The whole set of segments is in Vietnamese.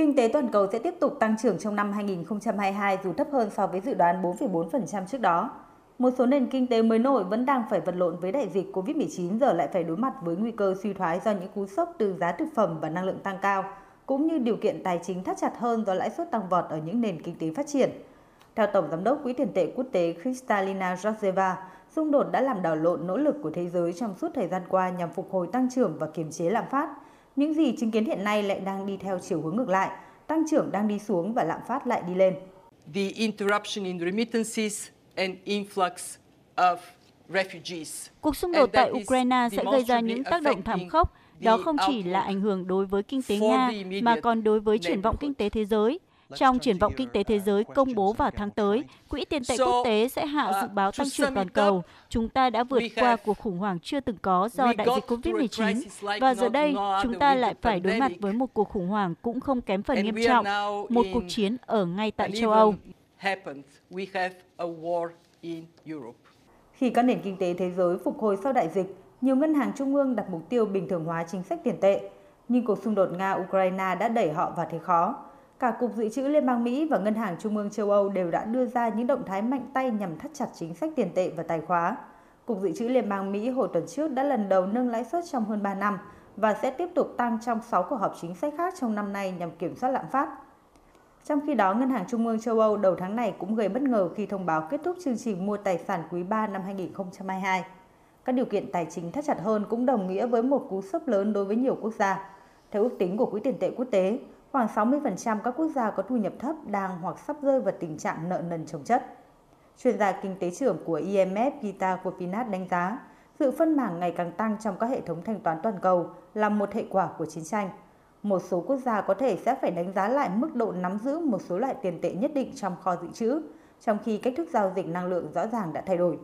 Kinh tế toàn cầu sẽ tiếp tục tăng trưởng trong năm 2022 dù thấp hơn so với dự đoán 4,4% trước đó. Một số nền kinh tế mới nổi vẫn đang phải vật lộn với đại dịch COVID-19 giờ lại phải đối mặt với nguy cơ suy thoái do những cú sốc từ giá thực phẩm và năng lượng tăng cao, cũng như điều kiện tài chính thắt chặt hơn do lãi suất tăng vọt ở những nền kinh tế phát triển. Theo Tổng Giám đốc Quỹ tiền tệ quốc tế Kristalina Georgieva, xung đột đã làm đảo lộn nỗ lực của thế giới trong suốt thời gian qua nhằm phục hồi tăng trưởng và kiềm chế lạm phát. Những gì chứng kiến hiện nay lại đang đi theo chiều hướng ngược lại, tăng trưởng đang đi xuống và lạm phát lại đi lên. The interruption in remittances and influx of refugees. Cuộc xung đột tại Ukraine sẽ gây ra những tác động thảm khốc. Đó không chỉ là ảnh hưởng đối với kinh tế Nga mà còn đối với triển vọng kinh tế thế giới. Trong triển vọng kinh tế thế giới công bố vào tháng tới, Quỹ tiền tệ quốc tế sẽ hạ dự báo tăng trưởng toàn cầu. Chúng ta đã vượt qua cuộc khủng hoảng chưa từng có do đại dịch COVID-19 và giờ đây chúng ta lại phải đối mặt với một cuộc khủng hoảng cũng không kém phần nghiêm trọng, một cuộc chiến ở ngay tại châu Âu. Khi các nền kinh tế thế giới phục hồi sau đại dịch, nhiều ngân hàng trung ương đặt mục tiêu bình thường hóa chính sách tiền tệ, nhưng cuộc xung đột Nga-Ukraine đã đẩy họ vào thế khó. Cả Cục Dự trữ Liên bang Mỹ và Ngân hàng Trung ương châu Âu đều đã đưa ra những động thái mạnh tay nhằm thắt chặt chính sách tiền tệ và tài khóa. Cục Dự trữ Liên bang Mỹ hồi tuần trước đã lần đầu nâng lãi suất trong hơn 3 năm và sẽ tiếp tục tăng trong 6 cuộc họp chính sách khác trong năm nay nhằm kiểm soát lạm phát. Trong khi đó, Ngân hàng Trung ương châu Âu đầu tháng này cũng gây bất ngờ khi thông báo kết thúc chương trình mua tài sản quý 3 năm 2022. Các điều kiện tài chính thắt chặt hơn cũng đồng nghĩa với một cú sốc lớn đối với nhiều quốc gia. Theo ước tính của Quỹ tiền tệ quốc tế, khoảng 60% các quốc gia có thu nhập thấp đang hoặc sắp rơi vào tình trạng nợ nần chồng chất. Chuyên gia kinh tế trưởng của IMF Gita Gopinath đánh giá, sự phân mảng ngày càng tăng trong các hệ thống thanh toán toàn cầu là một hệ quả của chiến tranh. Một số quốc gia có thể sẽ phải đánh giá lại mức độ nắm giữ một số loại tiền tệ nhất định trong kho dự trữ, trong khi cách thức giao dịch năng lượng rõ ràng đã thay đổi.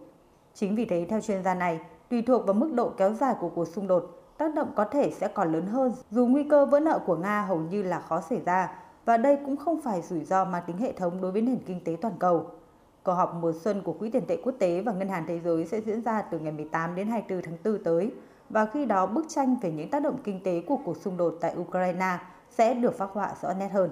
Chính vì thế, theo chuyên gia này, tùy thuộc vào mức độ kéo dài của cuộc xung đột, tác động có thể sẽ còn lớn hơn, dù nguy cơ vỡ nợ của Nga hầu như là khó xảy ra và đây cũng không phải rủi ro mang tính hệ thống đối với nền kinh tế toàn cầu. Cuộc họp mùa xuân của Quỹ tiền tệ quốc tế và Ngân hàng Thế giới sẽ diễn ra từ ngày 18 đến 24 tháng 4 tới và khi đó, bức tranh về những tác động kinh tế của cuộc xung đột tại Ukraine sẽ được phác họa rõ nét hơn.